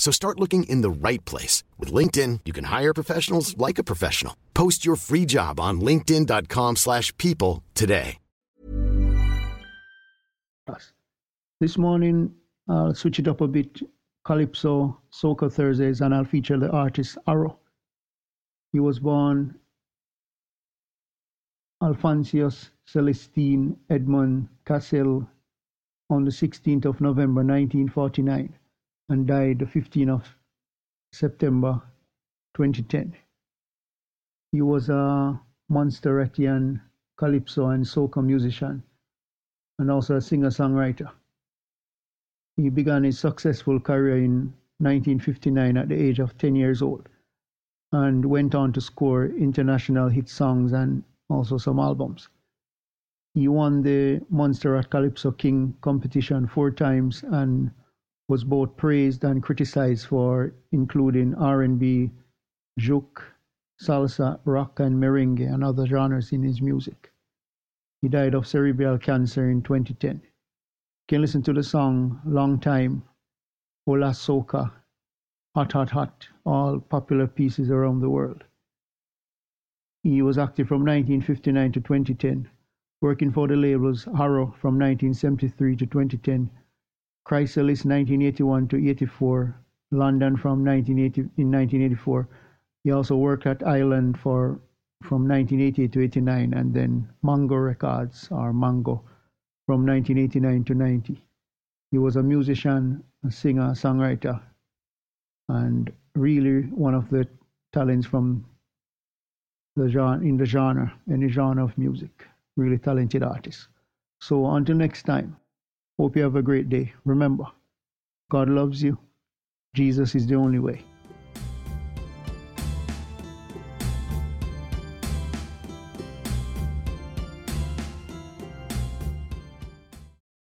So start looking in the right place. With LinkedIn, you can hire professionals like a professional. Post your free job on linkedin.com slash people today. This morning, I'll switch it up a bit. Calypso, Soca Thursdays, and I'll feature the artist Arrow. He was born Alphonsus Celestine Edmond Cassel on the 16th of November 1949 and died the 15th of September 2010. He was a Montserratian calypso and soca musician and also a singer-songwriter. He began his successful career in 1959 at the age of 10 years old and went on to score international hit songs and also some albums. He won the Montserrat Calypso King competition four times and was both praised and criticized for including R&B, zouk, salsa, rock, and merengue and other genres in his music. He died of cerebral cancer in 2010. You can listen to the song Long Time, Hola Soca, Hot Hot Hot, all popular pieces around the world. He was active from 1959 to 2010, working for the labels Arrow from 1973 to 2010 Chrysalis 1981 to 84, London from 1980 in 1984. He also worked at Island for from 1988 to 89, and then Mango Records or Mango from 1989 to 90. He was a musician, a singer, songwriter, and really one of the talents from the genre in the genre, any genre of music. Really talented artist. So until next time. Hope you have a great day. Remember, God loves you. Jesus is the only way.